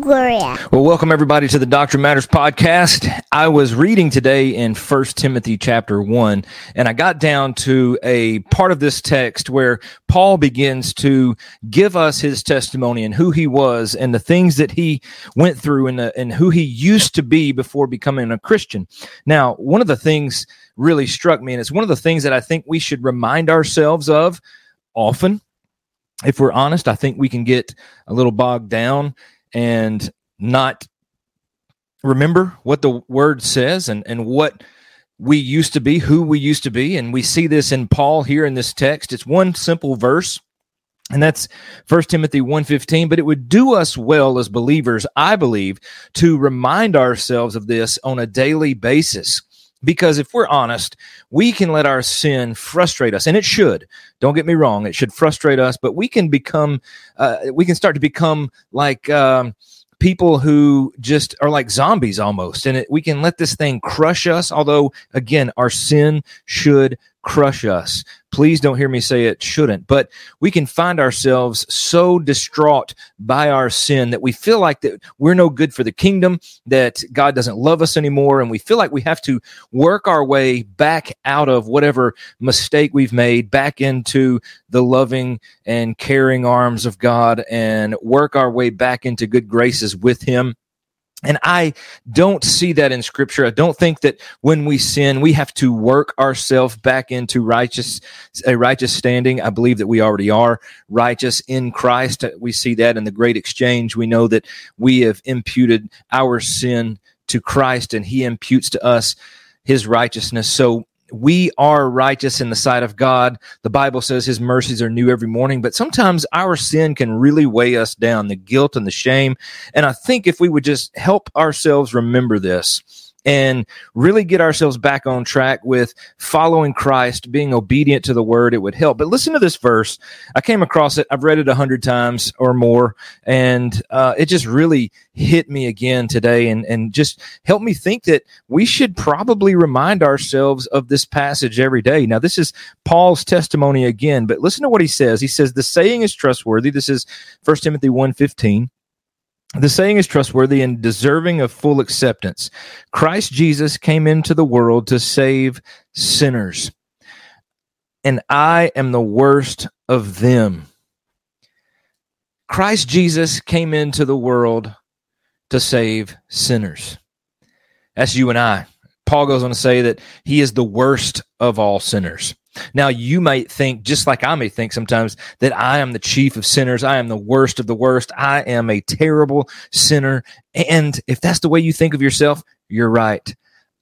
Gloria. Well, welcome everybody to the Doctrine Matters podcast. I was reading today in First Timothy chapter 1, and I got down to a part of this text where Paul begins to give us his testimony and who he was and the things that he went through and, the, and who he used to be before becoming a Christian. Now, one of the things really struck me, and it's one of the things that I think we should remind ourselves of often if we're honest, I think we can get a little bogged down and not remember what the word says and, and what we used to be, who we used to be. And we see this in Paul here in this text. It's one simple verse. And that's First Timothy 1:15, but it would do us well as believers, I believe, to remind ourselves of this on a daily basis. Because if we're honest, we can let our sin frustrate us, and it should. Don't get me wrong; it should frustrate us, but we can become, uh, we can start to become like um, people who just are like zombies almost, and it, we can let this thing crush us. Although, again, our sin should crush us. Please don't hear me say it shouldn't, but we can find ourselves so distraught by our sin that we feel like that we're no good for the kingdom, that God doesn't love us anymore, and we feel like we have to work our way back out of whatever mistake we've made back into the loving and caring arms of God and work our way back into good graces with him. And I don't see that in scripture. I don't think that when we sin, we have to work ourselves back into righteous, a righteous standing. I believe that we already are righteous in Christ. We see that in the great exchange. We know that we have imputed our sin to Christ and he imputes to us his righteousness. So we are righteous in the sight of God. The Bible says his mercies are new every morning, but sometimes our sin can really weigh us down, the guilt and the shame. And I think if we would just help ourselves remember this, and really get ourselves back on track with following Christ, being obedient to the word, it would help. But listen to this verse. I came across it. I've read it a hundred times or more, and uh, it just really hit me again today and, and just helped me think that we should probably remind ourselves of this passage every day. Now, this is Paul's testimony again, but listen to what he says. He says, the saying is trustworthy. This is First Timothy 1.15. The saying is trustworthy and deserving of full acceptance. Christ Jesus came into the world to save sinners, and I am the worst of them. Christ Jesus came into the world to save sinners. That's you and I. Paul goes on to say that he is the worst of all sinners. Now, you might think, just like I may think sometimes, that I am the chief of sinners. I am the worst of the worst. I am a terrible sinner. And if that's the way you think of yourself, you're right.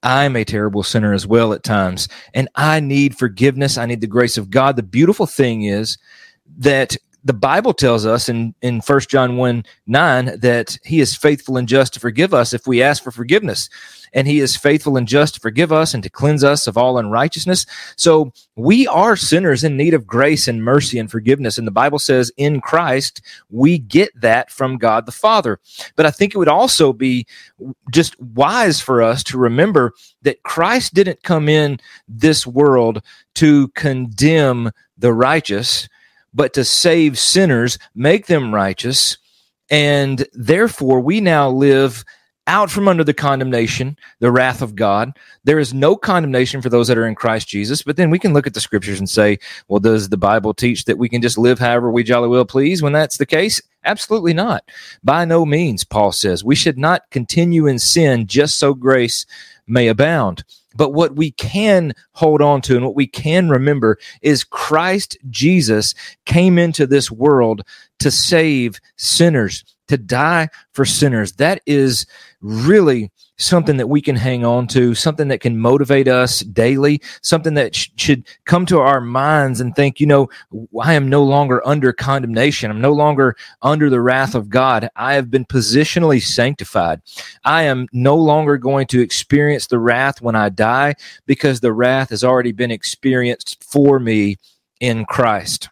I'm a terrible sinner as well at times. And I need forgiveness. I need the grace of God. The beautiful thing is that the Bible tells us in, in 1 John 1 9 that he is faithful and just to forgive us if we ask for forgiveness. And he is faithful and just to forgive us and to cleanse us of all unrighteousness. So we are sinners in need of grace and mercy and forgiveness. And the Bible says in Christ, we get that from God the Father. But I think it would also be just wise for us to remember that Christ didn't come in this world to condemn the righteous but to save sinners, make them righteous. And therefore, we now live out from under the condemnation, the wrath of God. There is no condemnation for those that are in Christ Jesus. But then we can look at the scriptures and say, well, does the Bible teach that we can just live however we jolly well please when that's the case? Absolutely not. By no means, Paul says. We should not continue in sin just so grace may abound. But what we can hold on to and what we can remember is Christ Jesus came into this world to save sinners, to die for sinners. That is really something that we can hang on to, something that can motivate us daily, something that sh- should come to our minds and think, you know, I am no longer under condemnation. I'm no longer under the wrath of God. I have been positionally sanctified. I am no longer going to experience the wrath when I die because the wrath has already been experienced for me in Christ.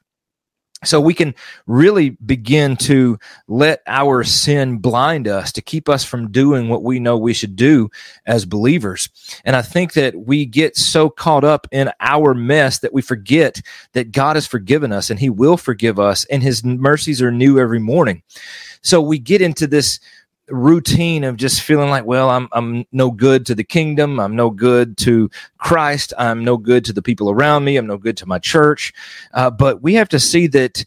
So we can really begin to let our sin blind us to keep us from doing what we know we should do as believers. And I think that we get so caught up in our mess that we forget that God has forgiven us and he will forgive us and his mercies are new every morning. So we get into this routine of just feeling like, well, I'm I'm no good to the kingdom. I'm no good to Christ. I'm no good to the people around me. I'm no good to my church. Uh, but we have to see that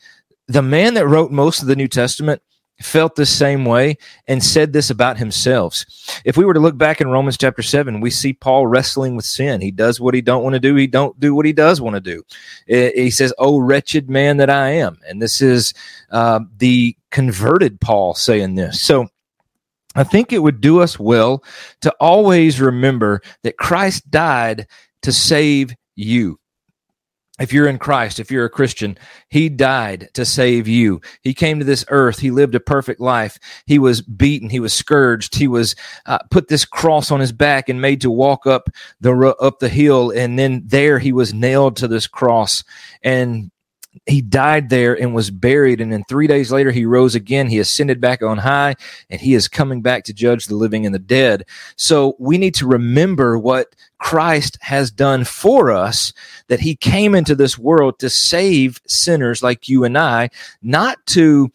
the man that wrote most of the New Testament felt the same way and said this about himself. If we were to look back in Romans chapter 7, we see Paul wrestling with sin. He does what he don't want to do. He don't do what he does want to do. He says, "Oh wretched man that I am." And this is uh, the converted Paul saying this. So I think it would do us well to always remember that Christ died to save you if you're in Christ, if you're a Christian, He died to save you. He came to this earth. He lived a perfect life. He was beaten. He was scourged. He was uh, put this cross on his back and made to walk up the up the hill. And then there he was nailed to this cross. And he died there and was buried. And then 3 days later he rose again. He ascended back on high and he is coming back to judge the living and the dead. So we need to remember what Christ has done for us that he came into this world to save sinners like you and I not to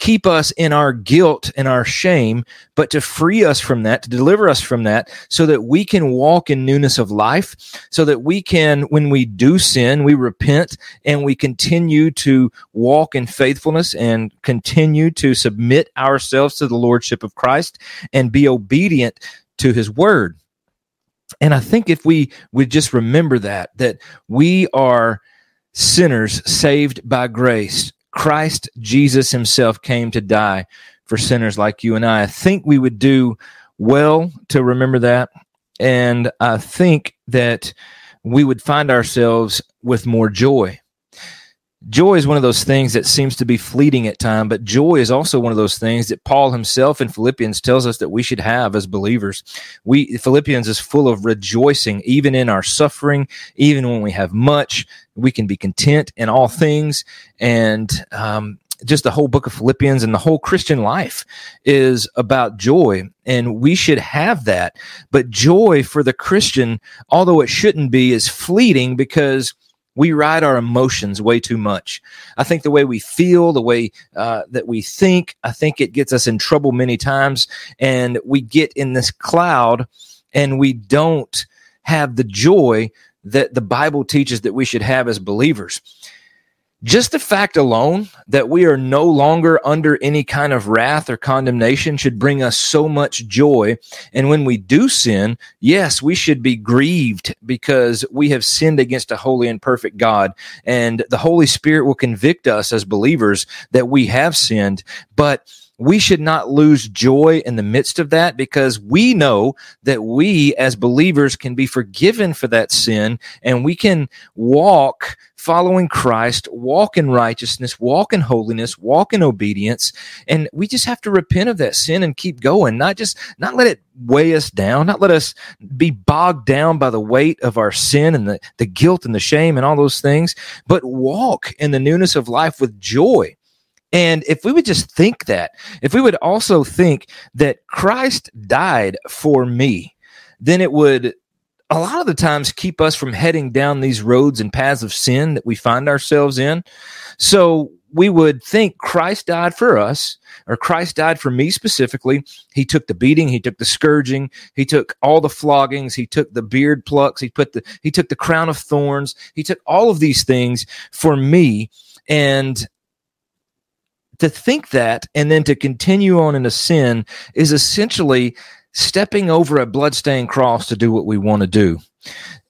keep us in our guilt and our shame, but to free us from that, to deliver us from that, so that we can walk in newness of life, so that we can, when we do sin, we repent and we continue to walk in faithfulness and continue to submit ourselves to the Lordship of Christ and be obedient to his word. And I think if we would just remember that, that we are sinners saved by grace Christ Jesus himself came to die for sinners like you and I. I think we would do well to remember that. And I think that we would find ourselves with more joy joy is one of those things that seems to be fleeting at time but joy is also one of those things that paul himself in philippians tells us that we should have as believers we philippians is full of rejoicing even in our suffering even when we have much we can be content in all things and um, just the whole book of Philippians and the whole Christian life is about joy. And we should have that. But joy for the Christian, although it shouldn't be, is fleeting because we ride our emotions way too much. I think the way we feel, the way uh, that we think, I think it gets us in trouble many times. And we get in this cloud and we don't have the joy that the Bible teaches that we should have as believers just the fact alone that we are no longer under any kind of wrath or condemnation should bring us so much joy. And when we do sin, yes, we should be grieved because we have sinned against a holy and perfect God. And the Holy Spirit will convict us as believers that we have sinned. But we should not lose joy in the midst of that because we know that we as believers can be forgiven for that sin and we can walk following Christ, walk in righteousness, walk in holiness, walk in obedience. And we just have to repent of that sin and keep going, not just, not let it weigh us down, not let us be bogged down by the weight of our sin and the, the guilt and the shame and all those things, but walk in the newness of life with joy and if we would just think that, if we would also think that Christ died for me, then it would a lot of the times keep us from heading down these roads and paths of sin that we find ourselves in. So we would think Christ died for us, or Christ died for me specifically. He took the beating, he took the scourging, he took all the floggings, he took the beard plucks, he put the he took the crown of thorns, he took all of these things for me. And to think that and then to continue on in a sin is essentially stepping over a bloodstained cross to do what we want to do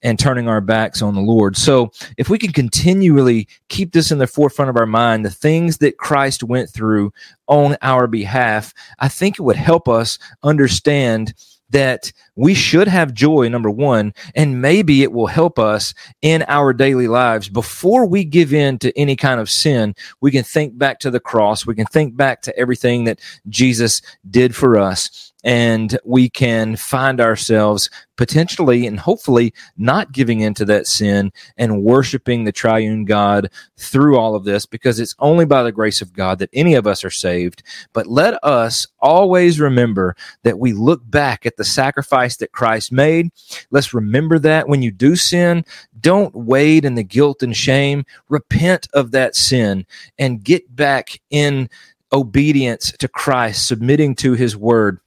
and turning our backs on the Lord. So, if we can continually keep this in the forefront of our mind, the things that Christ went through on our behalf, I think it would help us understand that we should have joy, number one, and maybe it will help us in our daily lives. Before we give in to any kind of sin, we can think back to the cross. We can think back to everything that Jesus did for us and we can find ourselves potentially and hopefully not giving into that sin and worshiping the triune God through all of this because it's only by the grace of God that any of us are saved. But let us always remember that we look back at the sacrifice that Christ made. Let's remember that when you do sin, don't wade in the guilt and shame. Repent of that sin and get back in obedience to Christ, submitting to his word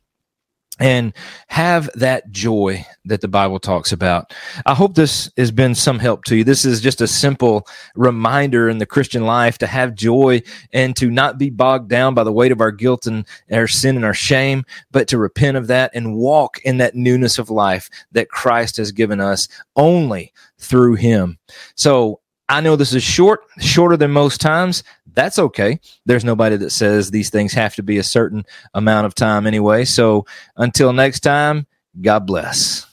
and have that joy that the Bible talks about. I hope this has been some help to you. This is just a simple reminder in the Christian life to have joy and to not be bogged down by the weight of our guilt and our sin and our shame, but to repent of that and walk in that newness of life that Christ has given us only through him. So I know this is short, shorter than most times that's okay. There's nobody that says these things have to be a certain amount of time anyway. So until next time, God bless.